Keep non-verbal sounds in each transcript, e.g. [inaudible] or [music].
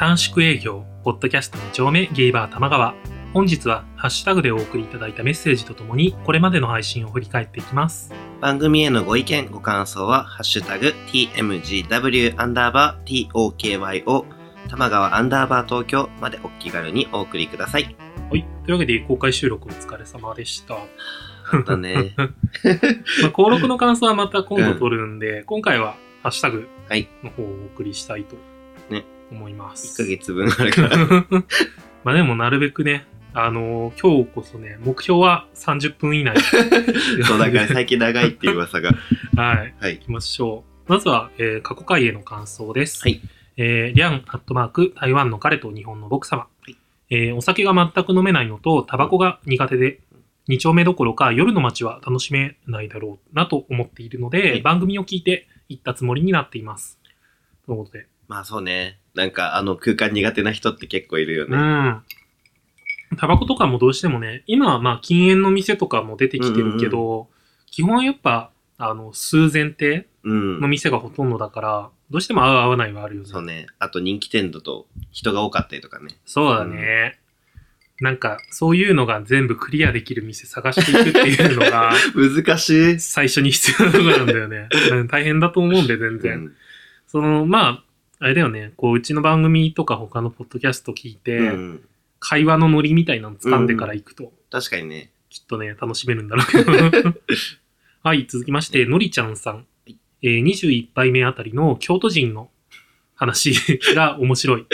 短縮営業、ポッドキャスト2丁目ゲイバー玉川。本日はハッシュタグでお送りいただいたメッセージとともに、これまでの配信を振り返っていきます。番組へのご意見、ご感想は、ハッシュタグ、tmgw アンダーバー tokyo 玉川アンダーバー東京までお気軽にお送りください。はい。というわけで、公開収録お疲れ様でした。またね。[laughs] まあ、登録の感想はまた今度撮るんで、今回はハッシュタグはいの方をお送りしたいとね思います。1ヶ月分あるから。[laughs] まあでもなるべくね、あのー今日こそね、目標は30分以内。[laughs] そう、だから最近長いっていう噂が。[laughs] はい。はい。行きましょう。まずは、えー過去回への感想です。はい。えー、リャン、アットマーク、台湾の彼と日本の僕様。いえーお酒が全く飲めないのと、タバコが苦手で、二丁目どころか夜の街は楽しめないだろうなと思っているので、はい番組を聞いて行ったつもりになっています。ということで。まあそうね。なんかあの空間苦手な人って結構いるようね。ん。タバコとかもどうしてもね、今はまあ禁煙の店とかも出てきてるけど、基本はやっぱ、あの、数前提うんの。店がほとんどだから、どうしても合う合わないはあるよね。そうね。あと人気店だと人が多かったりとかね。そうだね。なんか、そういうのが全部クリアできる店探していくっていうのが、[laughs] 難しい。最初に必要なところなんだよね。[laughs] うん大変だと思うんで、全然。うんその、まあ、あれだよね、こう、うちの番組とか他のポッドキャスト聞いて、うん。会話のノリみたいなの掴んでから行くと、確かにね。きっとね、楽しめるんだろうけど。[laughs] はい、続きまして、のりちゃんさん。えー21杯目あたりの京都人の話 [laughs] が面白い。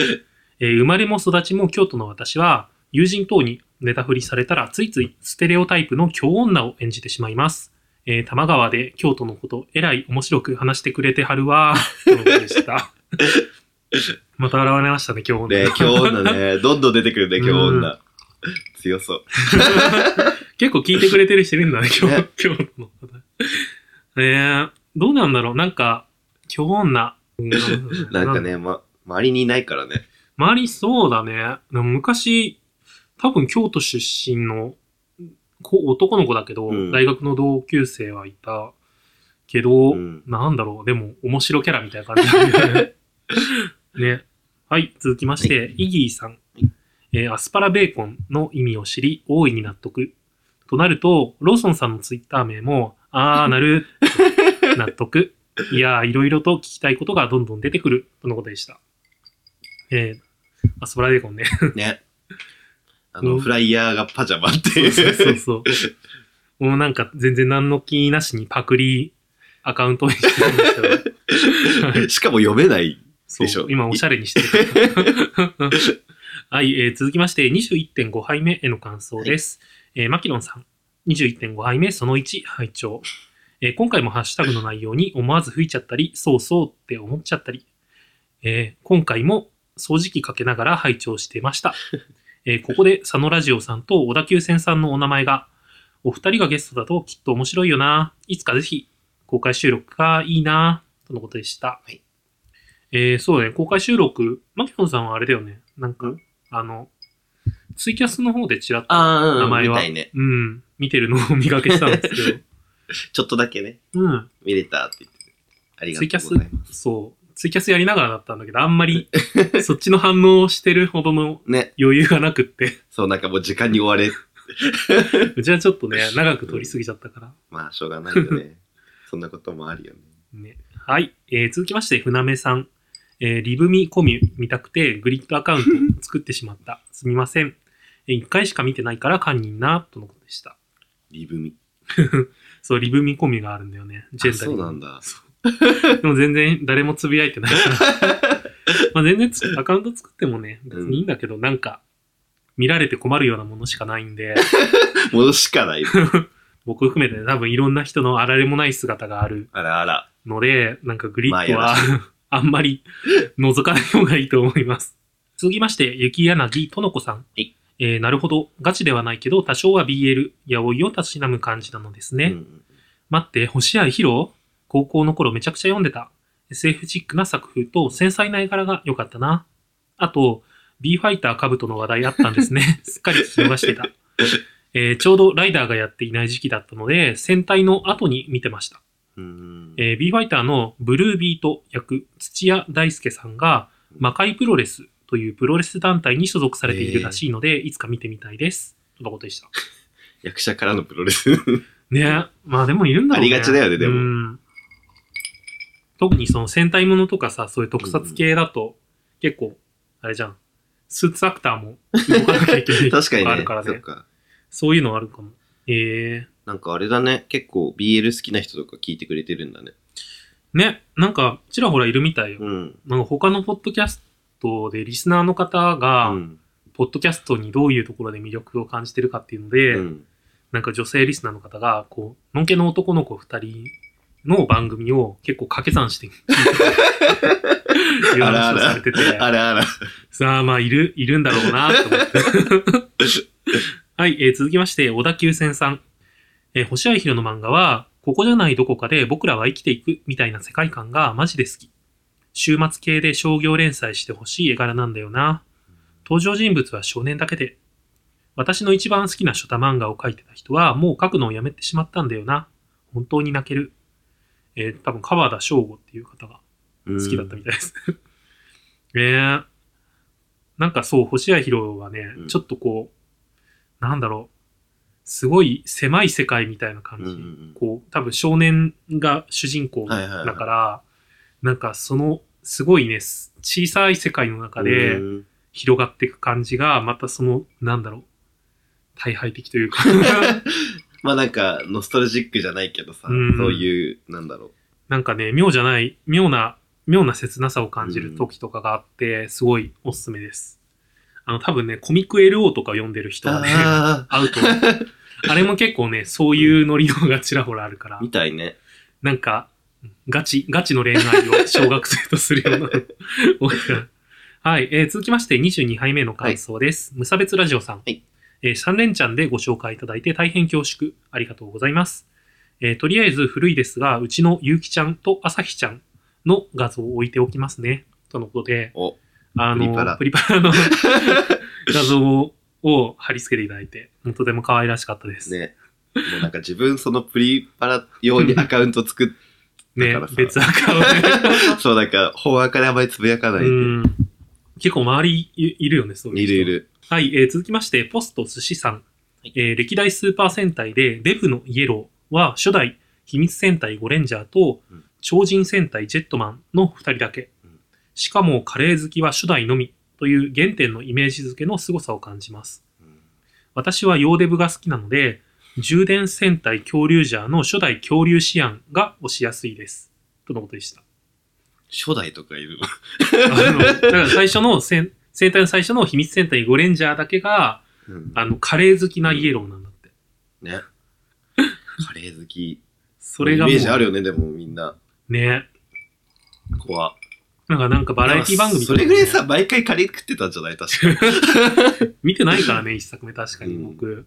えー生まれも育ちも京都の私は、友人等にネタ振りされたら、ついついステレオタイプの京女を演じてしまいます。えー玉川で京都のこと、えらい面白く話してくれてはるわー。[laughs] とのことでした。[laughs] また現れましたね、今日ね、今日女ね、[laughs] どんどん出てくるね、今日女。強そう。[laughs] 結構聞いてくれてる人いるんだね、今日ね、今日の方。えー、どうなんだろうなんか、今日女。うんなんかね、ま、周りにいないからね。周りそうだね。でも昔、多分京都出身のこ男の子だけど、うん大学の同級生はいたけど、うんなんだろう、でも面白キャラみたいな感じだね。[laughs] ね。はい、続きまして、イギーさん。えーアスパラベーコンの意味を知り、大いに納得。となると、ローソンさんのツイッター名も、あー、[laughs] なる、納得。いやー、いろいろと聞きたいことがどんどん出てくる、とのことでした。えー、アスパラベーコンね。ね。[laughs] あの、うんフライヤーがパジャマっていう。そうそうそう。もうなんか全然何の気なしにパクリアカウントにしてるんですけど。はいしかも読めない。そうでしょ今おしゃれにしてる。[laughs] はい、えー続きまして21.5杯目への感想です。えーマキロンさん。21.5杯目その1拝聴、えー今回もハッシュタグの内容に思わず吹いちゃったり、そうそうって思っちゃったり、えー今回も掃除機かけながら拝聴してました。[laughs] えーここで佐野ラジオさんと小田急線さんのお名前が、お二人がゲストだときっと面白いよな。いつかぜひ公開収録がいいな。とのことでした。はいえー、そうだね、公開収録、マキロンさんはあれだよね。なんかん、あの、ツイキャスの方でちらっと、ああ、名前はみたいね。うん、見てるのを見かけしたんですけど、[laughs] ちょっとだけね、うん、見れたって言って。ありがツイキャスとうございます。、そう、ツイキャスやりながらだったんだけど、あんまり、[laughs] そっちの反応をしてるほどのね。余裕がなくって、そう、なんかもう時間に追われ、うちはちょっとね、長く撮りすぎちゃったから。[laughs] まあ、しょうがないよね。そんなこともあるよね。ね、はい、えー続きまして、船目さん。えーリブミコミュ見たくてグリッドアカウント作ってしまった。すみません。えー一回しか見てないから堪忍な、とのことでした。リブミ。[laughs] そう、リブミコミュがあるんだよね。ジェンダーにそうなんだ。でも全然誰もつぶやいてないから。[laughs] まあ全然つアカウント作ってもね、別にいいんだけど、なんか、見られて困るようなものしかないんで、[laughs] ものしかない。僕含めて多分いろんな人のあられもない姿があるあらあら。ので、なんかグリッドは、まあんまり [laughs] 覗かない方がいいと思います。続きまして、雪柳との子さん。いえーなるほど。ガチではないけど、多少は BL、やおいをたしなむ感じなのですね。うん待って、星合ヒロ高校の頃めちゃくちゃ読んでた。SF チックな作風と繊細な絵柄が良かったな。あと、B ファイターカブトの話題あったんですね。[laughs] すっかり聞き逃してた。えーちょうどライダーがやっていない時期だったので、戦隊の後に見てました。うん。えー、B ファイターのブルービート役、土屋大輔さんが、魔界プロレスというプロレス団体に所属されているらしいので、いつか見てみたいです。とのことでした？[laughs] 役者からのプロレス。ねまあでもいるんだろうね。ありがちだよねでもうん。特にその戦隊ものとかさ、そういう特撮系だと、結構、あれじゃん。スーツアクターも動かなきゃいけない確か。あるから [laughs] ね。そっか。そういうのあるかも。ええなんかあれだね。結構 BL 好きな人とか聞いてくれてるんだね。ね、なんか、ちらほらいるみたいよ。うん。なんか他のポッドキャストでリスナーの方が、うん。ポッドキャストにどういうところで魅力を感じてるかっていうので、うん。なんか女性リスナーの方が、こう、のんけの男の子二人の番組を結構掛け算して聞いてるいうあらあ話をされてて、ら。あらあら。さあまあいる、いるんだろうなと思って。[laughs] はい、えー続きまして、小田急線さん。えー星合弘の漫画は、ここじゃないどこかで僕らは生きていくみたいな世界観がマジで好き。週末系で商業連載してほしい絵柄なんだよな。登場人物は少年だけで。私の一番好きなショタ漫画を描いてた人はもう描くのをやめてしまったんだよな。本当に泣ける。えー多分川田翔吾っていう方が好好きだったみたいです。[laughs] えー、なんかそう、星谷博はね、うんちょっとこう、なんだろう、すごい狭い世界みたいな感じ。うんうんうん。こう、多分少年が主人公はいはいはい。だから、なんかその、すごいね、す小さい世界の中でうん広がっていく感じが、またその、なんだろう、大敗的というか、[laughs] まあなんか、ノストルジックじゃないけどさ、うん。そういう、なんだろなんかね、妙じゃない、妙な、妙な切なさを感じる時とかがあって、すごいおすすめです。あの、多分ね、コミック LO とか読んでるう。人はね、ああ、合うと。[laughs] あれも結構ね、そういうノリのがちらほらあるから、みたいね。なんか、ガチ、ガチの恋愛を小学生とするような。[laughs] はい、えー続きまして22杯目の感想です。無差別ラジオさん。はいえー3連チャンでご紹介いただいて大変恐縮。ありがとうございます。えーとりあえず古いですが、うちのゆうきちゃんとあさひちゃんの画像を置いておきますね。とのことで、お、あの、プリパラプリパラの [laughs] 画像を貼り付けていただいて、とても可愛らしかったです。ね。もうなんか自分そのプリパラ用にアカウント作っねだからさ別アカウント [laughs] そうなんか、法アカであまりつぶやかないで。うん結構周りいいるよね、そういう人。いるいる。はい、えー続きまして、ポスト寿司さん。えー歴代スーパー戦隊で、デブのイエローは初代秘密戦隊ゴレンジャーとうん、超人戦隊ジェットマンの2人だけうん。しかもカレー好きは初代のみという原点のイメージ付けの凄さを感じます。うん私はヨーデブが好きなので、充電戦隊恐竜ジャーの初代恐竜シアンが押しやすいです。とのことでした。初代とかいるの。あの、だから最初の戦、戦隊の最初の秘密戦隊ゴレンジャーだけが、うんあの、カレー好きなイエローなんだって。ね。カレー好き。それがイメージあるよね、でもみんな。ね。怖なんか、なんかバラエティ番組それぐらいさ、毎回カレー食ってたんじゃない？確か。[laughs] 見てないからね、一作目確かにうん僕。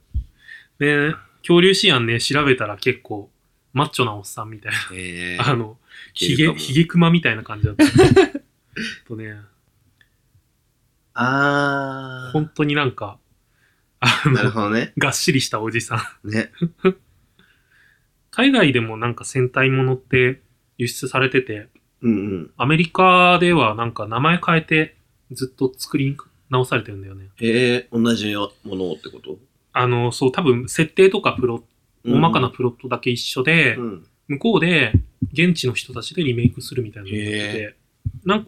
ね、恐竜シアンね、調べたら結構、マッチョなおっさんみたいへえな。あの、ヒゲ、いけるかもヒゲクマみたいな感じだった。とね、あ本当になんか、あー。なるの、ほどね。がっしりしたおじさん。ね。[laughs] 海外でもなんか戦隊ものって輸出されてて、うんうん。アメリカではなんか名前変えてずっと作り直されてるんだよね。へえ、同じものってこと？あの、そう、多分設定とかプロ、大まかなプロットだけ一緒で、うん。向こうで現地の人たちでリメイクするみたいなのがあって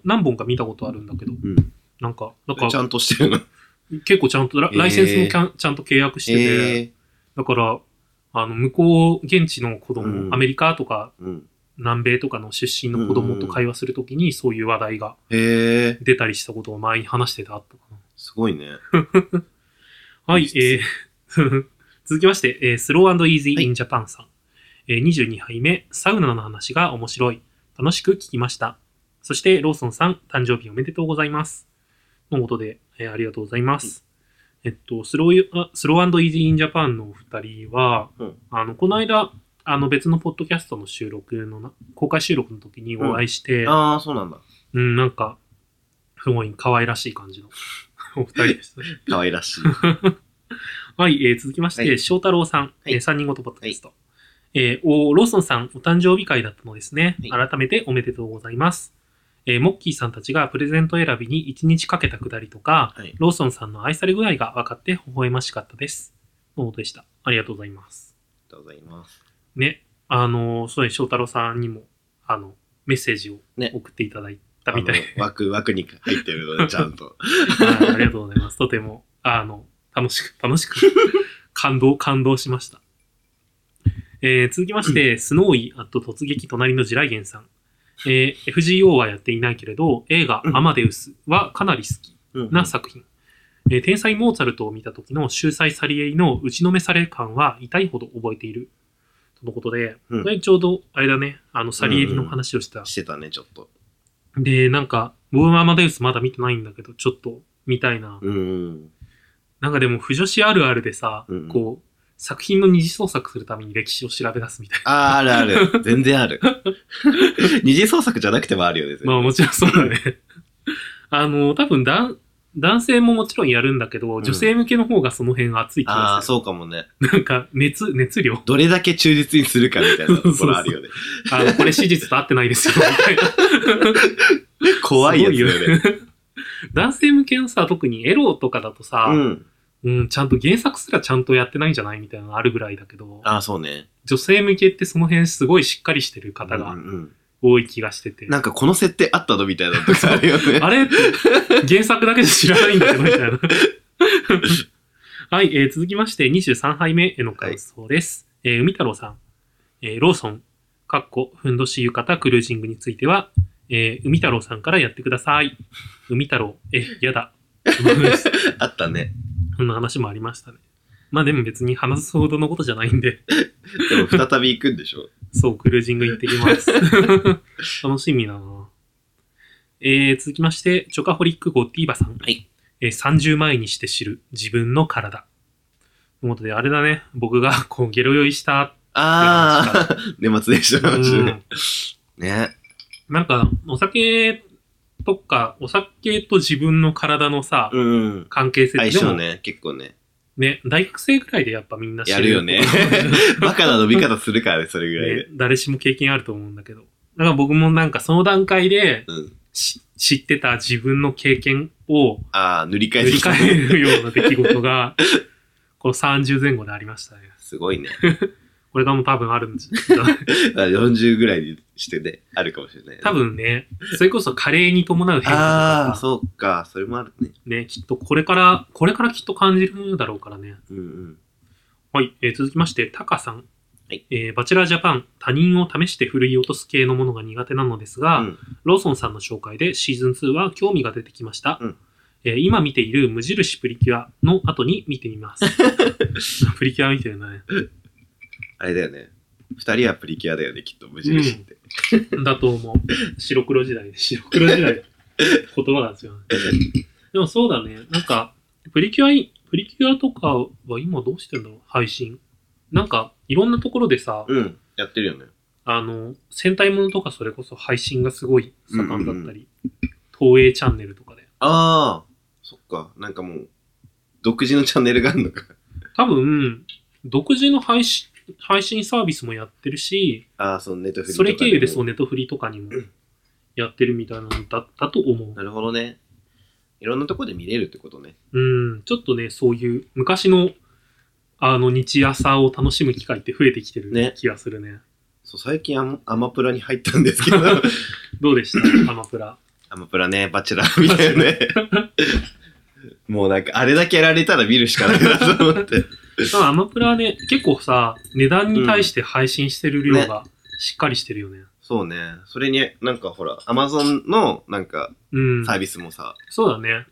何本か見たことあるんだけど、うん。なんか、なんかちゃんとしてるの？結構ちゃんとライセンスもちゃんと契約してて。だから、あの、向こう、現地の子供、うんアメリカとかうん。南米とかの出身の子供と会話するときにそういう話題が。出たりしたことを前に話してたあったかな。すごいね。[laughs] はい、えー [laughs] 続きまして、えー、スローイージーはいインジャパンさん。えー22杯目、サウナの話が面白い。楽しく聞きました。そして、ローソンさん、誕生日おめでとうございます。のことで、えーありがとうございます。えっと、スローあスローイージーインジャパンのお二人は、うんあの、この間、あの別のポッドキャストの収録のな、公開収録の時にお会いして、ああ、そうなんだ。うん、なんか、すごい可愛らしい感じのお二人でしたね。[laughs] 可愛らしい。[laughs] はい、えー続きまして、はい翔太郎さん、はいえー三人ごとポッドキャスト。えーおローソンさん、お誕生日会だったのですね。は改めておめでとうございます。えーモッキーさんたちがプレゼント選びに1日かけたくだりとか、はい。ローソンさんの愛され具合が分かって微笑ましかったです。のことでした？ありがとうございます。ありがとうございます。ね、あのー、そうね、翔太郎さんにも、あの、メッセージをね送っていただいたみたい。あの枠、枠に入ってるので、[laughs] ちゃんと。はいありがとうございます。とても、あの、楽しく、楽しく、[laughs] 感動、感動しました。えー続きまして、スノーイー突撃隣の地雷原さん。えー FGO はやっていないけれど、映画うんアマデウスはかなり好きうんな作品。えー天才モーツァルトを見た時の秀才サリエリの打ちのめされ感は痛いほど覚えている。とのことで、うんこれちょうど、あれだね、あの、サリエリの話をした。してたね、ちょっと。で、なんか、僕もアマデウスまだ見てないんだけど、ちょっと見たいな。うんうん。なんかでも、不女子あるあるでさ、うんこう、作品の二次創作するために歴史を調べ出すみたいあー、あるある。全然ある。[laughs] 二次創作じゃなくてもあるよね。まあ然もちろんそうだね。あの、多分だん、男性ももちろんやるんだけど、ん女性向けの方がその辺熱い気ああ、がする。そうかもね。なんか、熱、熱量。どれだけ忠実にするかみたいなところあるよね。あの、これ史実と合ってないですよ、みたいな。[laughs] 怖いやつだよね。[laughs] 男性向けのさ、特にエロとかだとさ、うん。うん、ちゃんと原作すらちゃんとやってないんじゃないみたいなのあるぐらいだけど、ああ、そうね。女性向けってその辺すごいしっかりしてる方がうんうん多い気がしてて。なんかこの設定あったのみたいなのとかあるよね。[laughs] あれ？原作だけで知らないんだけど、みたいな。[laughs] はい、えー続きまして23杯目への感想です。えー海太郎さん、えーローソン、かっこ、ふんどし浴衣クルージングについては、えー海太郎さんからやってください。海太郎、え、やだ。[laughs] あったね。そんな話もありましたね。まあでも別に話すほどのことじゃないんで、でも再び行くんでしょ？そう、クルージング行ってきます。[laughs] 楽しみだなえー、続きまして、チョカホリックゴッティーバさん。はい。えー、30前にして知る自分の体。ということで、あれだね。僕が、こう、ゲロ酔いした。ああ、年末年始の話うんね。ね。なんか、お酒とか、お酒と自分の体のさ、うん。関係性ってでも相性ね、結構ね。ね、大学生ぐらいでやっぱみんな知やるよね。[laughs] バカな飲み方するからね、それぐらいねで。、誰しも経験あると思うんだけど。だから僕もなんかその段階でうん。し知ってた自分の経験をああ、塗り替え塗り。替えるような出来事が、この30前後でありましたね。[laughs] すごいね。[laughs] これからも多分あるんじゃないあ40ぐらいにしてね、あるかもしれない。多。分ね、それこそ加齢に伴う変あ化あ、とか、そうか。それもあるね。ね、きっとこれから、これからきっと感じるだろうからね。うんうん。はい、えー続きまして、タカさん。はいえーバチェラージャパン、他人を試して振るい落とす系のものが苦手なのですが、うんローソンさんの紹介でシーズン2は興味が出てきました。うんえー今見ている無印プリキュアの後に見てみます。[laughs] プリキュア見てるね。あれだよね。二人はプリキュアだよね、きっと、無印って。だと思う。白黒時代で、白黒時代。言葉がですよね。でもそうだね。なんか、プリキュアい、プリキュアとかは今どうしてんだろう配信。なんか、いろんなところでさ、うん。やってるよね。あの、戦隊ものとかそれこそ配信がすごい盛んだったり、東映チャンネルとかで。ああ、そっか。なんかもう、独自のチャンネルがあるのか。多分、独自の配信、配信サービスもやってるし、ああ、そう、ネットフリそれ経由でそうね。ネットフリとかにもやってるみたいなのだだと思う。なるほどね。いろんなとこで見れるってことね。うん、ちょっとね、そういう昔の、あの、日朝を楽しむ機会って増えてきてるね気がするね。そう、最近アマアマプラに入ったんですけど、[laughs] どうでした？[laughs] アマプラ。アマプラね、バチェラーみたいなね。[laughs] もうなんか、あれだけやられたら見るしかないなと思って。ただアマプラね、結構さ、値段に対して配信してる量がしっかりしてるよね。そうね。それになんかほら、アマゾンのなんかうん。サービスもさ、そうだね。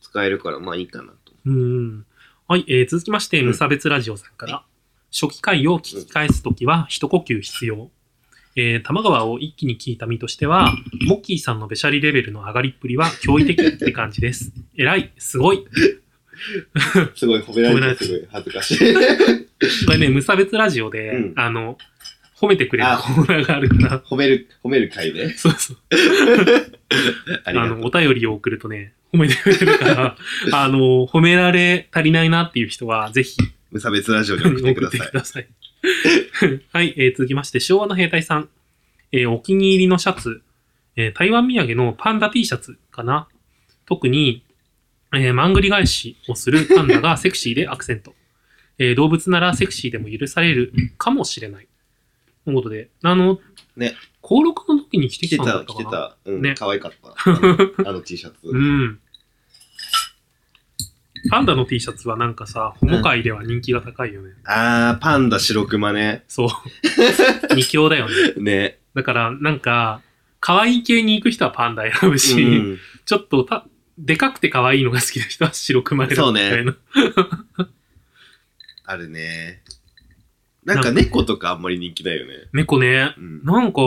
使えるから、まあいいかなと。うん。はい、えー続きまして、うん無差別ラジオさんから。初期回を聞き返すときは、一呼吸必要。えー玉川を一気に聞いた身としては、モッキーさんのべしゃりレベルの上がりっぷりは驚異的って感じです。偉い、すごい。[laughs] すごい褒められてすごい恥ずかしい。[laughs] これね、無差別ラジオで、うんあの、褒めてくれるあコーナーがあるから、褒める、褒める回ね。そうそう。[laughs] ありがとう。あの、お便りを送るとね、褒めてくれるから、あの、褒められ足りないなっていう人は、ぜひ、無差別ラジオに送ってください。ださい。はい、えー続きまして、昭和の兵隊さん。えーお気に入りのシャツ、えー台湾土産のパンダ T シャツかな。特に、えーマングリ返しをするパンダが [laughs] セクシーでアクセント。えー動物ならセクシーでも許されるかもしれない。ということで、あの、ね。登録の時に着てきたんだったかな来てた。うん。ね可愛かった。あ [laughs] のあの T シャツ。うん。パンダの T シャツはなんかさ、ホモ界では人気が高いよね。あー、パンダ白熊ね。そう。[laughs] 二強だよね。ね。だから、なんか、可愛い系に行く人はパンダ選ぶし、うん。ちょっとた、でかくて可愛いのが好きな人は白熊選ぶみたいな。[laughs] あるね。なんか猫とかあんまり人気ないよね。猫ね、うん。なんか、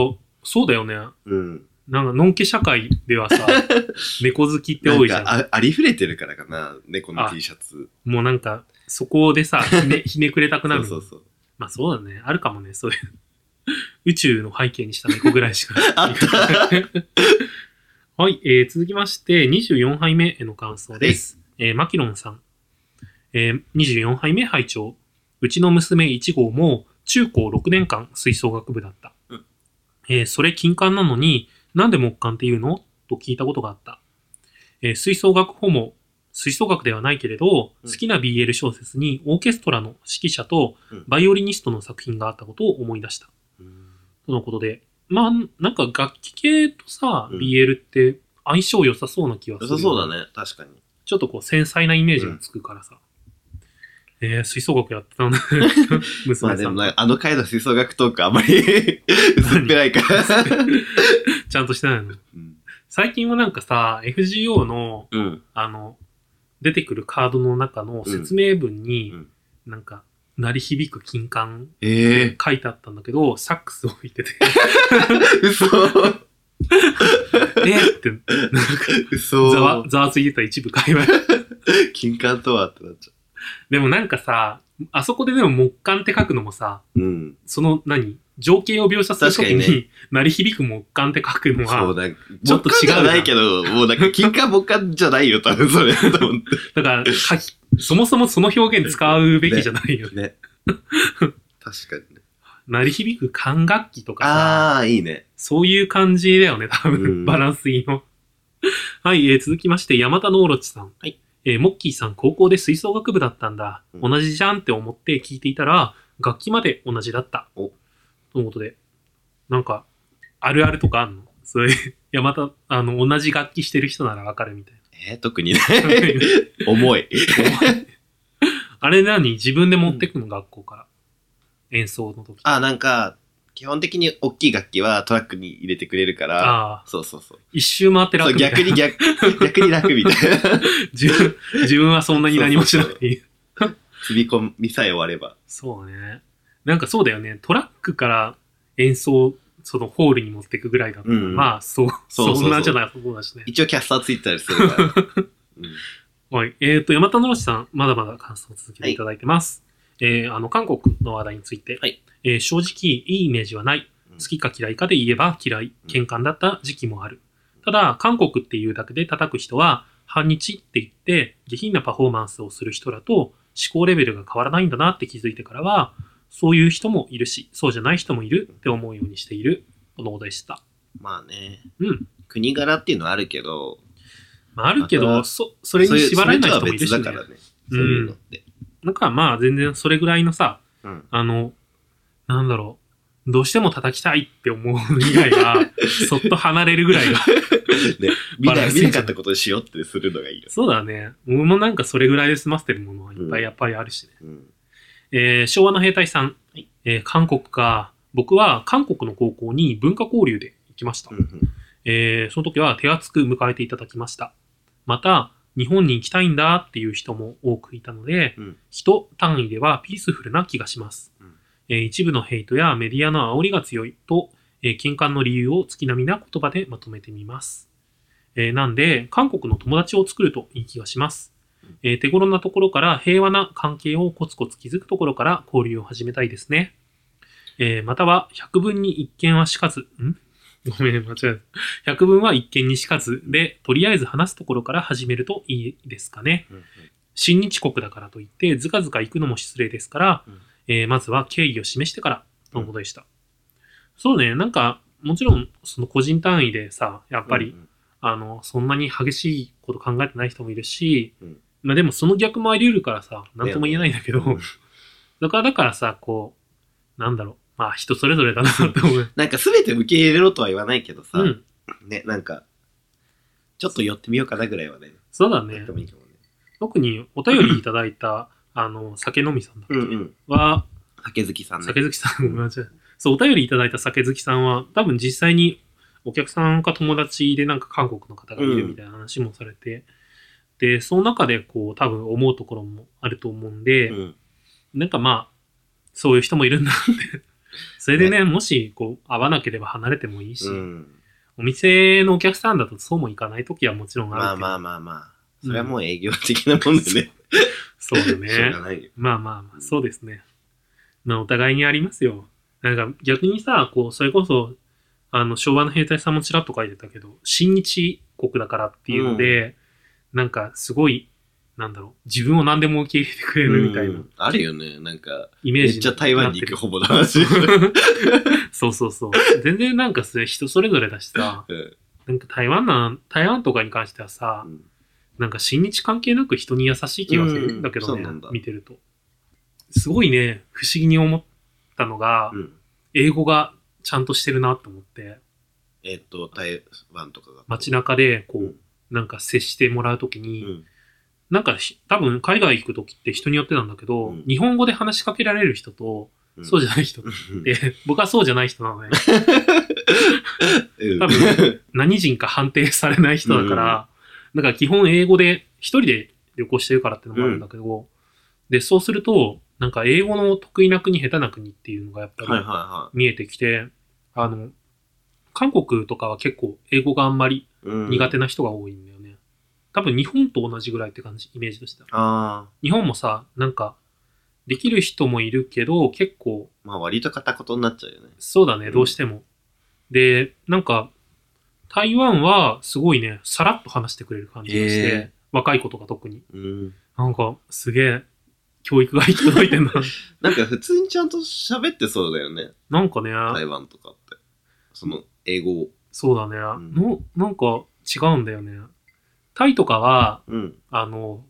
そうだよね。うん。なんか、のんけ社会ではさ、[laughs] 猫好きって多いじゃん。なんかあありふれてるからかな、猫のあ T シャツ。もうなんか、そこでさ、ひね、[laughs] ひねくれたくなる。そうそうそう。まあそうだね。あるかもね、そういう。宇宙の背景にした猫ぐらいしか。あったはい、えー続きまして、24杯目への感想です。えーマキロンさん。えー24杯目拝聴うちの娘1号も中高6年間吹奏楽部だった。うんえーそれ金管なのに、なんで木管って言うの？と聞いたことがあった。えー吹奏楽法も吹奏楽ではないけれど、うん好きな BL 小説にオーケストラの指揮者とうんバイオリニストの作品があったことを思い出した。とのことで、まあ、なんか楽器系とさ、うん BL って相性良さそうな気はする。良さそうだ。ね、確かに。ちょっとこう繊細なイメージがつくからさ。えー、吹奏楽やってたんだ。[laughs] ま娘さん。あでもな、あの回の吹奏楽トークあんまり [laughs] 薄っぺらいから。[laughs] ちゃんとしてないの？うん最近はなんかさ、FGO の、うん。あの、出てくるカードの中の説明文に、うんなんか、鳴り響く金管ええ。書いてあったんだけど、サックスを吹いてて、嘘。[laughs] え？ーって、なんか、嘘。ざわ、ざわついてた一部会話。[laughs] 金管とはってなっちゃでもなんかさ、あそこででも木管って書くのもさ、う。うん。その何？情景を描写するときに、確かにね鳴り響く木管って書くのそうは、だ。ちょっと違うな木管じゃないけど、もうなんか金管木管じゃないよ、多分それ。と思っだから書き、そもそもその表現使うべきじゃないよてね。ね。確かにね。[laughs] 鳴り響く管楽器とかさ、ああ、いいね。そういう感じだよね、多分、うんバランスいいの。はい、えー続きまして、山田のオロチさん。はい。えーモッキーさん、高校で吹奏楽部だったんだ。うん同じじゃんって思って聞いていたら、楽器まで同じだった。おということで、なんか、あるあるとかあんの？[laughs] そういう、山田、あの、同じ楽器してる人ならわかるみたいえー特にね。[laughs] な。[laughs] 重い。あれ何？自分で持ってくの、学校から。演奏の時。あ、なんか、基本的に大きい楽器はトラックに入れてくれるから、そうそうそう。一周回って楽みたいな逆に逆、[laughs] 逆に楽みたいな。[laughs] 自分、自分はそんなに何もしなくていい。積み込みさえ終われば。そうね。なんかそうだよね。トラックから演奏、そのホールに持っていくぐらいだったら、うんまあ、そう、そうんなじゃないそうだしね。一応キャスターついてたりするから。うん [laughs] はい。えっ、と、山田のろしさん、まだまだ感想を続けていただいてます。えーあの、韓国の話題について。はいえー正直、いいイメージはない。好きか嫌いかで言えば嫌い。喧嘩だった時期もある。ただ、韓国っていうだけで叩く人は、反日って言って、下品なパフォーマンスをする人らと、思考レベルが変わらないんだなって気づいてからは、そういう人もいるし、そうじゃない人もいるって思うようにしている、このでした。まあね。うん。国柄っていうのはあるけど、まあ、あるけど、そ、それに縛られない人もいるし、それね、とは別だからね。そういうのって。なんかまあ、全然それぐらいのさ、うん。あの、なんだろう、どうしても叩きたいって思う以外は、[laughs] そっと離れるぐらいが。ね、見な見なかったことにしようってするのがいいよ。そうだね。俺もなんかそれぐらいで済ませてるものはいっぱいやっぱりあるしね。うん。えー昭和の兵隊さん、はいえー韓国か。僕は韓国の高校に文化交流で行きました。うんうんえーその時は手厚く迎えていただきました。また、日本に行きたいんだっていう人も多くいたので、うん人単位ではピースフルな気がします。うんえー一部のヘイトやメディアの煽りが強いと、えー、金管の理由を月並みな言葉でまとめてみます。えーなんで、韓国の友達を作るといい気がします。えー手頃なところから平和な関係をコツコツ築くところから交流を始めたいですね。えーまたは、百分に一見はしかず、ん？ごめん、間違えた。百分は一見にしかずで、とりあえず話すところから始めるといいですかね。うんうん親日国だからといって、ずかずか行くのも失礼ですから、うんえーまずは敬意を示してから、とのことでした。そうね、なんか、もちろん、その個人単位でさ、やっぱり、うんあの、そんなに激しいこと考えてない人もいるし、うんまあでもその逆もあり得るからさ、なんとも言えないんだけど、うん [laughs] だから、だからさ、こう、なんだろう、まあ人それぞれだなって思う。[laughs] なんか全て受け入れろとは言わないけどさ、うん、ね、なんか、ちょっと寄ってみようかなぐらいはね。そうだねいいね。特にお便りいただいた、あの、酒飲みさんだっけ、うんうん。は、酒好きさんね。酒好きさん、[laughs] そう、お便りいただいた酒好きさんは、多分実際にお客さんか友達でなんか韓国の方がいるみたいな話もされて、で、その中でこう、多分思うところもあると思うんで、うん。なんかまあ、そういう人もいるんだって。[laughs] それでね、もし、こう、会わなければ離れてもいいし、うん。お店のお客さんだとそうもいかないときはもちろんあるけど。まあまあまあまあ。それはもう営業的なもんでね。[laughs] そうだね。まあまあまあ、そうですね。まあ、お互いにありますよ。なんか逆にさ、こう、それこそ、あの、昭和の兵隊さんもちらっと書いてたけど、親日国だからっていうので、なんかすごい、なんだろう、自分を何でも受け入れてくれるみたいなうんあるよね。なんか、イメージめっちゃ台湾に行くほぼの話。[laughs] そうそうそう。全然なんかそれ人それぞれだしさ、うんなんか台湾なん、台湾とかに関してはさ、うんなんか親日関係なく人に優しい気がするんだけどね、うん見てると。すごいね、不思議に思ったのが、うん。英語がちゃんとしてるなと思って、えっと、台湾とかが。街中でこう、うんなんか接してもらうときに、うん。なんかひ多分海外行くときって人によってなんだけど、うん日本語で話しかけられる人と、うんそうじゃない人っうんて、僕はそうじゃない人なのね。[laughs] うん多分何人か判定されない人だから、だから基本英語で一人で旅行してるからってのもあるんだけど、で、そうすると、なんか英語の得意な国、下手な国っていうのがやっぱはいはいりは見えてきて、あの、韓国とかは結構英語があんまりい。うん苦手な人が多いんだよね。多分日本と同じぐらいって感じ、イメージとしては。日本もさ、なんか、できる人もいるけど、結構、まあ割と片言になっちゃうよね。そうだね、うんどうしても。で、なんか、台湾はすごいね、さらっと話してくれる感じがして、へー若い子とか特に。うん。なんか、すげえ、教育が行き届いてんな。[laughs] なんか普通にちゃんと喋ってそうだよね。なんかね、台湾とかって。その、英語を。そうだね、んの、なんか違うんだよね。タイとかは、うん。あの、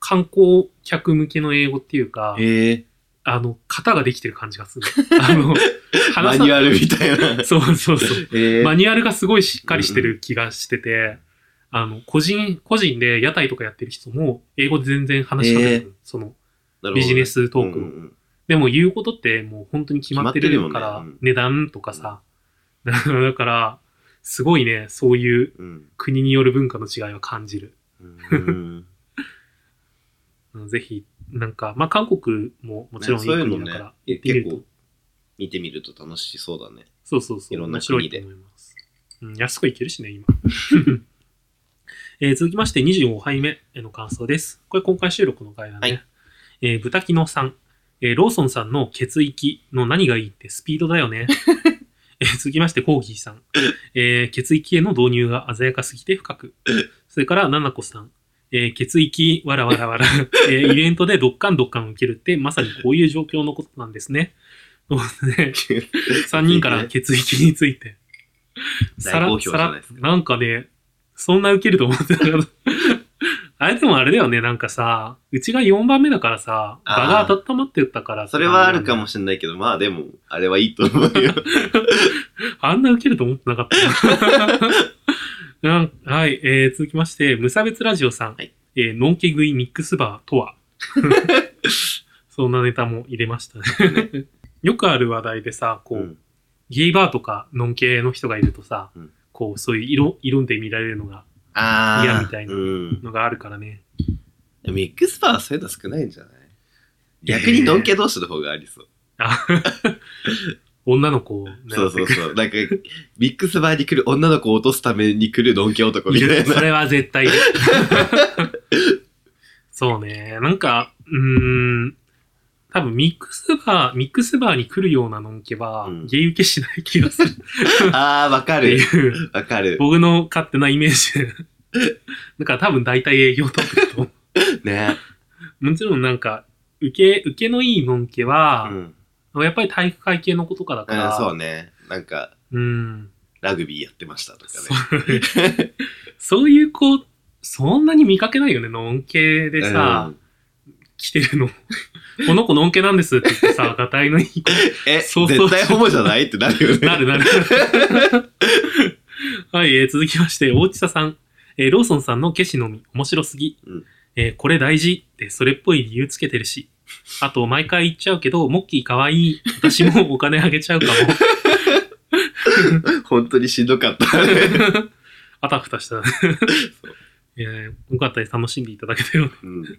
観光客向けの英語っていうか、へえ。あの、型ができてる感じがする。[laughs] あの、マニュアルみたいな。そうそうそう。へ [laughs] え。マニュアルがすごいしっかりしてる気がしてて、あの、個人、個人で屋台とかやってる人も、英語で全然話しかけてくる。その、なるほどねビジネストークをうんうんうんでも言うことってもう本当に決まってるから、ねうん値段とかさ。[laughs] だから、すごいね、そういううん国による文化の違いを感じる。うん。うんぜひ、なんか、まあ韓国ももちろんいいそういうのね国だから、、え見ると結構見てみると楽しそうだね。そうそうそう。いろんな国でと思います。うん、安くいけるしね、今。[laughs] えー続きまして25杯目への感想です。これ今回収録の回だね。はいえー豚キノさん、えーローソンさんの血液の何がいいってスピードだよね。[laughs] えー続きましてコーギーさん、えー血液への導入が鮮やかすぎて深く。それからナナコさん、えー血液わらわらわら、えーイベントでドッカンドッカン受けるってまさにこういう状況のことなんですね。そうですね。3人から血液について。さらさらなんかね、そんな受けると思ってなかった。あれでもあれだよね、なんかさ、うちが4番目だからさ、場が温まってたからそれはあるかもししれないけど、まあでも、あれはいいと思うよ。[laughs] あんな受けると思ってなかったな。なんはい、えー続きまして、無差別ラジオさん。はいえーノンケ食いミックスバーとは？[laughs] そんなネタも入れましたね。[laughs] よくある話題でさ、こう、うんゲイバーとかノン系の人がいるとさ、うんこう、そういう色、色で見られるのが、ああ。嫌みたいなうん。のがあるからね。ミックスパーはそういうの少ないんじゃない？逆にドンケ同士の方がありそう。あ女の子をそうそうそう。なんか、ミックスバーに来る女の子を落とすために来るドンケ男みたいな。れは絶対いる。[laughs] そうね。なんか、うーん。多分ミックスバー、ミックスバーに来るようなのんけは、うんゲイ受けしない気がする。っ [laughs] ああ、わかてる。わかる。僕の勝手なイメージで。だから多分大体営業トーと思 [laughs] ね。う。もちろんなんか、受け、受けのいいのんけは、うん。やっぱり体育会系の子とかだかうん、ら、そうね。なんか、うん。ラグビーやってましたとかそね。うそういう子、そんなに見かけないよね、のんけでさ、来てるの。[laughs] この子のんけなんですって言ってさ、がたいのいい子。うんえ、そうそう絶対ホモじゃないってなるよね。なるなる。[laughs] はい、えー続きまして、大地佐さん。えーローソンさんの消しのみ、面白すぎ。うんえーこれ大事って、それっぽい理由つけてるし。あと、毎回言っちゃうけど、モッキーかわいい。私もお金あげちゃうか [laughs] 本当にしんどかった。も。[laughs] あたふたした。いやーよかったです。楽しんでいただけたようん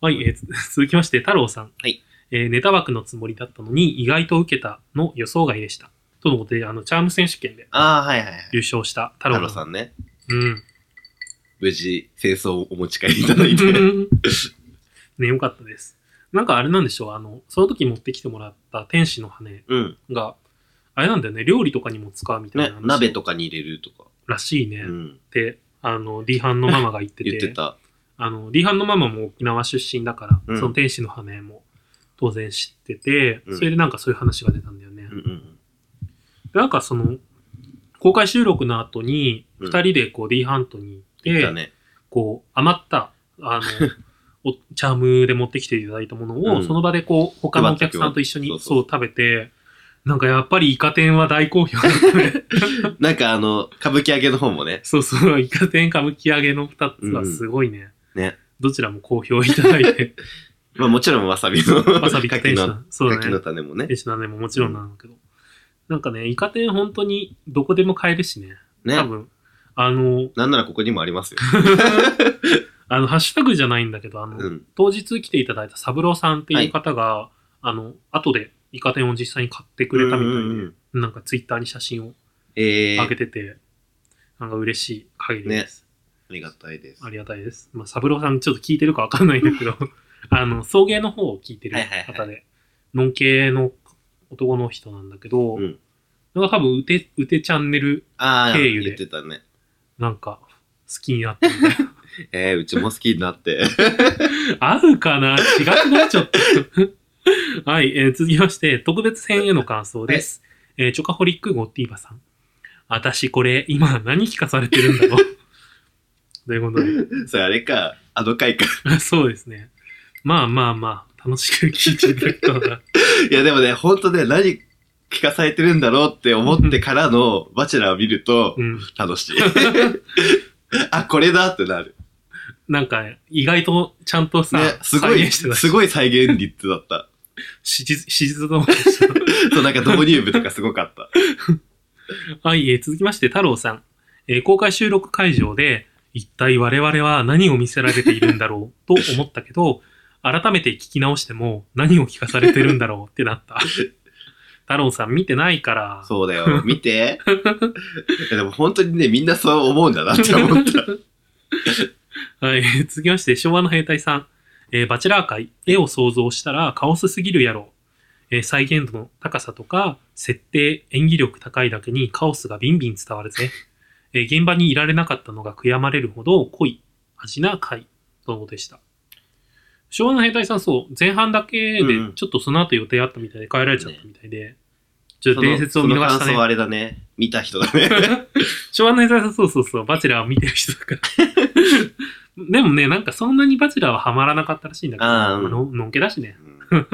はい、えーつ [laughs] 続きまして、太郎さん。はい。えーネタ枠のつもりだったのに、意外と受けたの予想外でした。とのことで、あの、チャーム選手権でああ、はいはいはい。優勝した太太郎郎さんね。うん。無事、清掃をお持ち帰りいただいて。ね、よかったです。なんかあれなんでしょう、あの、その時持ってきてもらった天使の羽うん。が、あれなんだよね、料理とかにも使うみたいな鍋とかに入れるとか。らしいね。っうん。て、あの、D ハンのママが言ってて、[laughs] 言ってた。あの、D ハンのママも沖縄出身だから、うんその天使の羽も当然知ってて、うんそれでなんかそういう話が出たんだよね。うんうんでなんかその、公開収録の後に、うん二人でこう D ハントに行って、ね。こう、余った、あの、お [laughs] チャームで持ってきていただいたものを、うんその場でこう、他のお客さんと一緒にそう食べて、なんかやっぱりイカ天は大好評だったね。[laughs] なんかあの、歌舞伎揚げの方もね。そうそう、イカ天歌舞伎揚げの二つはすごいね。ね。どちらも好評いただいて、[laughs] まあもちろんわさびの。わさびと天使の、、そうだ柿のね。種もね。天使のねももちろんなんだけど。なんかね、イカ天本当にどこでも買えるしね。ね多。分、あの、なんならここにもありますよ。[laughs] あの、ハッシュタグじゃないんだけど、あの、うん。当日来ていただいたサブローさんっていう方が、あの、後でイカ天を実際に買ってくれたみたいで、うんうんうんなんかツイッターに写真をえー、上げてて、なんか嬉しい限りです。ありがたいです。ありがたいです。まあ、サブローさんちょっと聞いてるかわかんないんだけど、[laughs] あの、送迎の方を聞いてるはいはい方で、のんけの男の人なんだけど、うんなんか多分、うて、うてチャンネル、ああ、経由で言ってたね。なんか、好きになったみたいな。えー、うちも好きになって。合うかな？違くなっちゃった。はい、えー続きまして、特別編への感想です。えーチョカホリックゴッティーバさん。私これ、今何聞かされてるんだろう？[laughs] ということで？それあれか、あの回か。[laughs] そうですね。まあまあまあ、楽しく聞いていただけたら。[laughs] いやでもね、ほんとね、何聞かされてるんだろうって思ってからのバチェラーを見るとうん。楽しい。あ、これだってなる。なんか、意外とちゃんとさ、ね、すごい、再現してたしすごい再現率だった。史実、史実の。[laughs] そう、なんか導入部とかすごかった。[laughs] はい、えー続きまして、太郎さん。えー公開収録会場で、一体我々は何を見せられているんだろうと思ったけど、[laughs] 改めて聞き直しても何を聞かされてるんだろうってなった。太郎さん見てないから。そうだよ。見て。でも本当にね、みんなそう思うんだなって思った。[laughs] はい、続きまして、昭和の兵隊さん。えーバチェラー界、絵を想像したらカオスすぎるやろ。えー再現度の高さとか、設定、演技力高いだけにカオスがビンビン伝わるぜ。[laughs] えー現場にいられなかったのが悔やまれるほど濃い、味な回、とのことでした。昭和の兵隊さん、そう、前半だけでうんうん、ちょっとその後予定あったみたいで帰られちゃったみたいで、ちょっと伝説を見逃したねそ。あれだね。見た人だね。[laughs] 昭和の兵隊さん、そうそうそう、バチェラーを見てる人だから。[laughs] でもね、なんかそんなにバチェラーはハマらなかったらしいんだけど、あののんけだしね。うん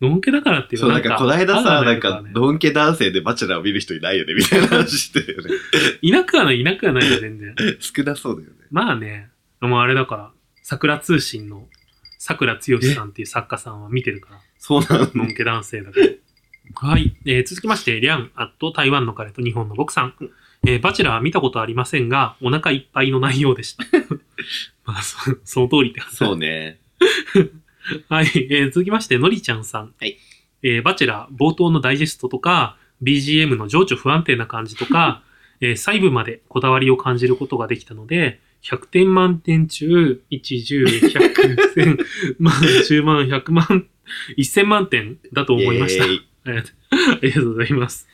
のんけだからっていうそう、なんかこの間さ、なんか、ねドンケ男性でバチェラーを見る人いないよね、みたいな話してるよね。いなくはない、いなくはないよ、全然。少なそうだよね。まあね、もうあれだから、桜通信の桜剛さんっていう作家さんは見てるから、そうなののんけ男性だから。はい。えー続きまして、リャン、アット、台湾の彼と日本の僕さん。えーバチェラーは見たことありませんが、お腹いっぱいの内容でした。[laughs] まあ、そその通りって感じそうね。[laughs] はい。えー続きまして、のりちゃんさん。はい。えーバチェラー、冒頭のダイジェストとか、BGM の情緒不安定な感じとか、[laughs] えー細部までこだわりを感じることができたので、100点満点中、1、10、100、1000万、10万、100万、1000万点だと思いました。[laughs] ありがとうございます。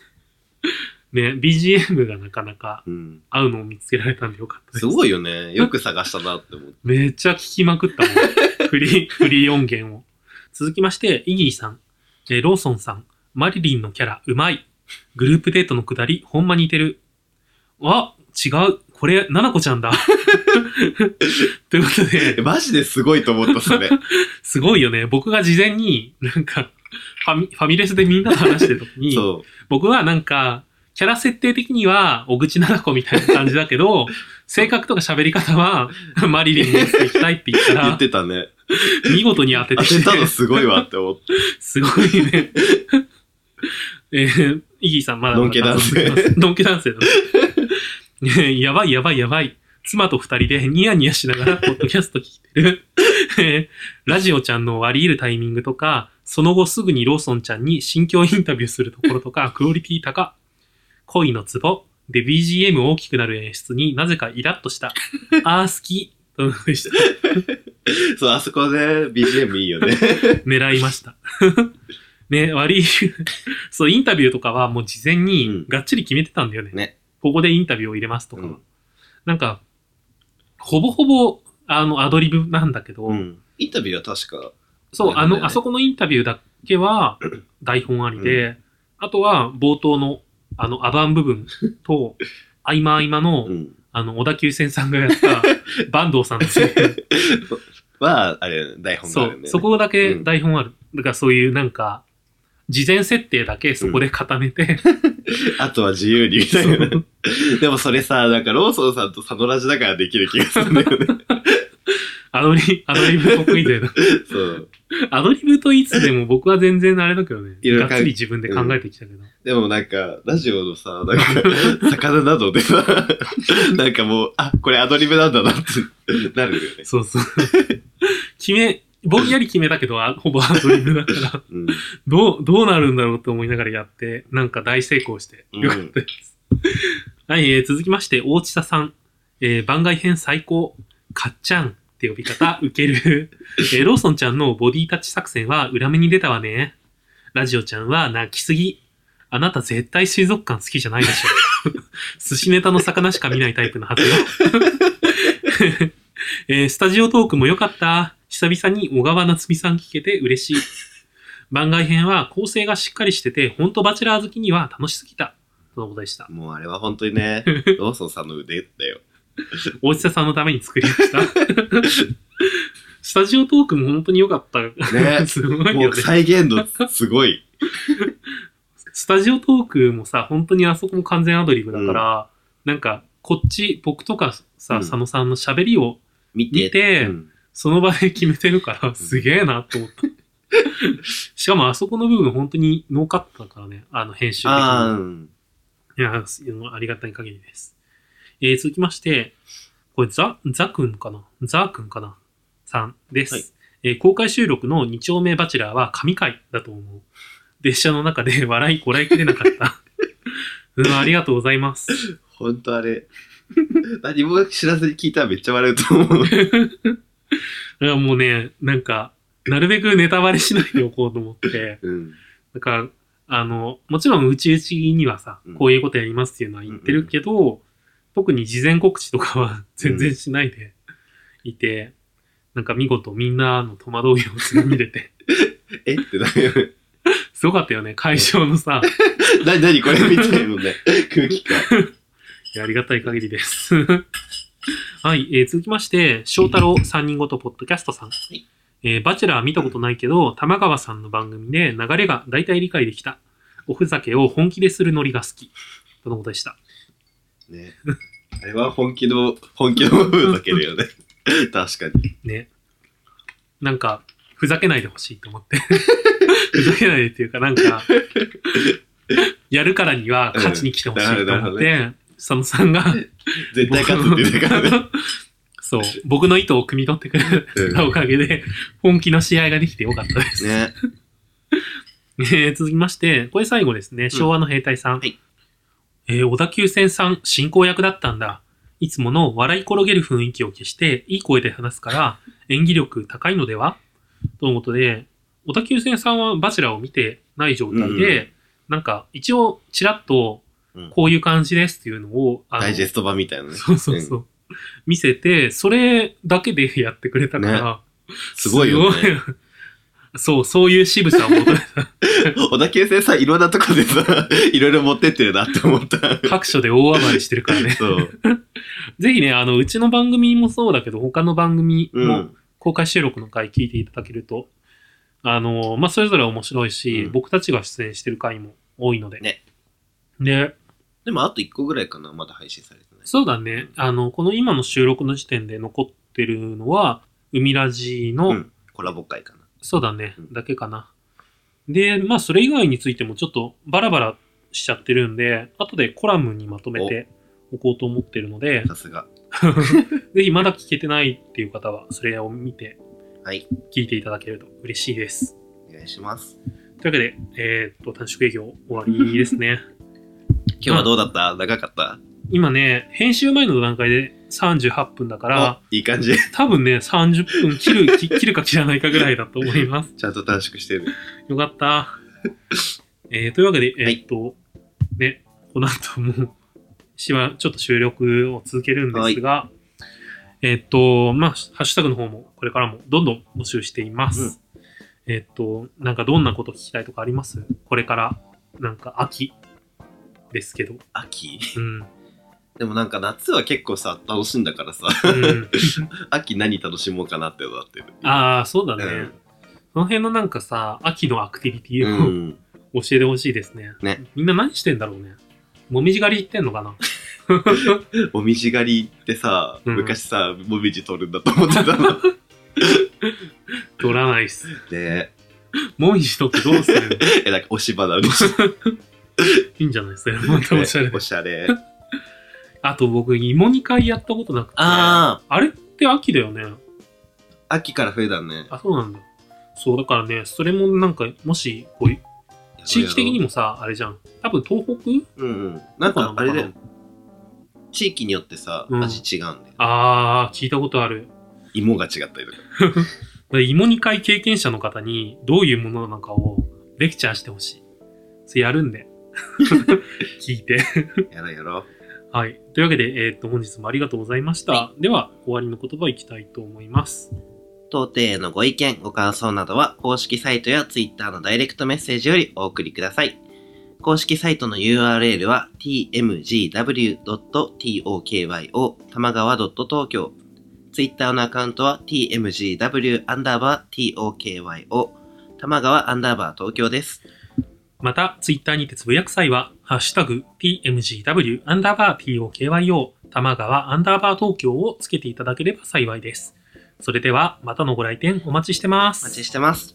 ね、BGM がなかなかうん。合うのを見つけられたんでよかったです。すごいよね。よく探したなって思って。めっちゃ聞きまくったもん。[laughs] フリー、フリー音源を。続きまして、イギーさん、えーローソンさん、マリリンのキャラ、うまい。グループデートのくだり、ほんま似てる。あ、違う。これ、ななこちゃんだ。[laughs] ということで、えマジですごいと思った、それ。すごいよね。僕が事前に、なんか、ファミ、ファミレスでみんなと話してる時に、そ僕はなんか、キャラ設定的には、小口ななこみたいな感じだけど、[laughs] 性格とか喋り方は、[laughs] マリリンのやつで行きたいって言ったう。言っら、てたね。見事に当ててきて当てたのすごいわって思って。すごいね。[laughs] えー、イギーさんまだまだのんけ男性感想してますのんけ男性だね。えーやばいやばいやばい。妻と二人でニヤニヤしながらポッドキャスト聞いてる。えーラジオちゃんの割り入るタイミングとか、その後すぐにローソンちゃんに心境インタビューするところとか、[laughs] クオリティ高。恋のツボ。で、BGM 大きくなる演出になぜかイラッとした。[laughs] あー好き。ということでした。そう、あそこで BGM いいよね。[laughs] 狙いました。ね、悪い。そう、インタビューとかはもう事前うんにがっちり決めてたんだよね。ねここでインタビューを入れますとかは。うんなんか、ほぼほぼ、あの、アドリブなんだけど、うん。インタビューは確か、そう、あの、あそこのインタビューだけは [clears throat] 台本ありで、あとは冒頭の、あの、アバン部分と、[laughs] 合間合間の、うん。あの、小田急線さんがやった、[laughs] 坂東さんのせいは、あれ、台本がそう、あるんだよね。そこだけ台本ある。だからそういうなんか、事前設定だけそこで固めて、[laughs] あとは自由にみたいな。でもそれさ、なんかローソンさんと佐野ラジだからできる気がするんだよね。アドリ、アドリブ得意で。[laughs] そう。アドリブと言いつつでも僕は全然あれだけどね。いろいろがっつり自分で考えてきたけど。でもなんか、ラジオのさ、なんか、魚などでさ、[laughs] なんかもう、あ、これアドリブなんだなってなるよね。そうそう。決め、ぼんやり決めたけど、あほぼアドリブだから、うん。どう、どうなるんだろうって思いながらやって、なんか大成功して、よかったです。はい、えー続きまして、大地田さん。えー番外編最高。かっちゃんって呼び方、ウケる。[laughs] えーローソンちゃんのボディタッチ作戦は裏目に出たわね。ラジオちゃんは泣きすぎ。あなた絶対水族館好きじゃないでしょ。[laughs] 寿司ネタの魚しか見ないタイプのはずよ。[laughs] えースタジオトークも良かった。久々に小川夏美さん聞けて嬉しい。番外編は構成がしっかりしてて、ほんとバチェラー好きには楽しすぎた。とのことでした。もうあれは本当にね、ローソンさんの腕だよ。大地田さんのために作りました。[laughs] スタジオトークも本当に良かった。ね [laughs] すごいもうよね。再現度すごい。[laughs] スタジオトークもさ、本当にあそこも完全アドリブだから、なんか、こっち、僕とかさ、うん佐野さんの喋りを見て。見て、うんその場で決めてるから、すげえなと思った。しかもあそこの部分本当にノーカットだからね、あの編集的に。ああ、うん。いや、ありがたい限りです。えー続きまして、これザ、ザくんかな？ザーくんかな？さんです。はいえー公開収録の2丁目バチェラーは神回だと思う。列車の中で [laughs] 笑いこらえきれなかった。[laughs] うん、ありがとうございます。本当あれ。[laughs] 何も知らずに聞いたらめっちゃ笑うと思う。いやもうね、なんか、なるべくネタバレしないでおこうと思って、うん。だから、あの、もちろんうちうちにはさうん、こういうことやりますっていうのは言ってるけど、特に事前告知とかは [laughs] 全然しないでいて、なんか見事みんなの戸惑う様子が見れて、[laughs] え？ってなるよね。すごかったよね、会場のさ、[laughs] な、なにこれみたいのね。空気感。いやありがたい限りです。はい、えー続きまして、翔太郎3人ごとポッドキャストさん。いえーバチェラー見たことないけど、玉川さんの番組で流れが大体理解できた。おふざけを本気でするノリが好き。とのことでした。ね。あれは本気の、本気の部分だけだよね。[laughs] 確かに。ね。なんか、ふざけないでほしいと思って。[laughs] ふざけないでっていうか、なんか、やるからには勝ちに来てほしいと思って、佐野さんが、絶対勝つって言ってたからね。[laughs] そう、僕の意図を汲み取ってくれたおかげで、本気の試合ができてよかったです。ね。えー続きまして、これ最後ですね。昭和の兵隊さん。はいえー小田急線さん、進行役だったんだ。いつもの笑い転げる雰囲気を消して、いい声で話すから、演技力高いのでは？とのことで、小田急線さんはバチェラーを見てない状態で、うんなんか、一応、ちらっとうん、こういう感じですっていうのを、あのダイジェスト版みたいなね。そうそうそう。見せて、それだけでやってくれたから、すごいよね。そう、そういう渋さを求め [laughs] 小田急線さ、いろんなとこでさ、いろいろ持ってってるなって思った。各所で大暴れしてるからね。そう。[laughs] ぜひね、あの、うちの番組もそうだけど、他の番組もうん。公開収録の回聞いていただけると、あの、まあ、それぞれ面白いし、うん僕たちが出演してる回も多いので。ね。で、でもあと1個ぐらいかな、まだ配信されてない。そうだね。あの、この今の収録の時点で残ってるのは、海ラジの、うん。コラボ会かな。そうだねう、んだけかな。で、まあ、それ以外についてもちょっとバラバラしちゃってるんで、後でコラムにまとめておこうと思ってるので、さすが。[laughs] ぜひまだ聞けてないっていう方は、それを見てはい。聞いていただけると嬉しいです。お願いします。というわけで、えーっと、短縮営業終わりですね。[laughs] 今日はどうだった？長かった？今ね、編集前の段階で38分だから、おいい感じ。多分ね、30分切る、[laughs] き切るか切らないかぐらいだと思います。[laughs] ちゃんと短縮してる。よかった。えー、というわけで、えはいーっと、ね、この後もう、しばちょっと収録を続けるんですが、えーっと、まあ、ハッシュタグの方もこれからもどんどん募集しています。えーっと、なんかどんなこと聞きたいとかあります？これから、なんか秋ですけど。秋？うん。でもなんか夏は結構さ、楽しんだからさ、うん、[laughs] 秋何楽しもうかなってなってる。ああ、そうだね。うんその辺のなんかさ、秋のアクティビティを、うん。教えてほしいですね。ねみんな何してんだろうね。もみじ狩り行ってんのかな [laughs] もみじ狩りってさ、うん昔さ、もみじ取るんだと思ってたの。[laughs] 取らないっす。で、もみじ取ってどうする？え、なんか押し花にしいいんじゃないですか？またおしゃれて。おしゃれ。あと僕、芋煮会やったことなくて。ああれって秋だよね。あ、秋から冬だね。あ、そうなんだ。そう、だからね、それもなんか、もし、こう、地域的にもさ、あれじゃん。多分東北？うんうん。なんかあれだよど。地域によってさ、うん味違うんだよ。あー、聞いたことある。芋が違ったりとか。[laughs] で芋煮会経験者の方にどういうものなのかをレクチャーしてほしい。それやるんで。[laughs] 聞いて。やろうやろう。はい。というわけで、えーっと、本日もありがとうございました。はでは、終わりの言葉いきたいと思います。当店へのご意見、ご感想などは公式サイトや Twitter のダイレクトメッセージよりお送りください。公式サイトの URL は tmgw.tokyo 玉川 .tokyo Twitter のアカウントは tmgw アンダーバー tokyo 玉川アンダーバー東京です。また、ツイッターにてつぶやく際は、ハッシュタグ、tmgw アンダーバー tokyo 玉川アンダーバー東京をつけていただければ幸いです。それでは、またのご来店お待ちしてます。お待ちしてます。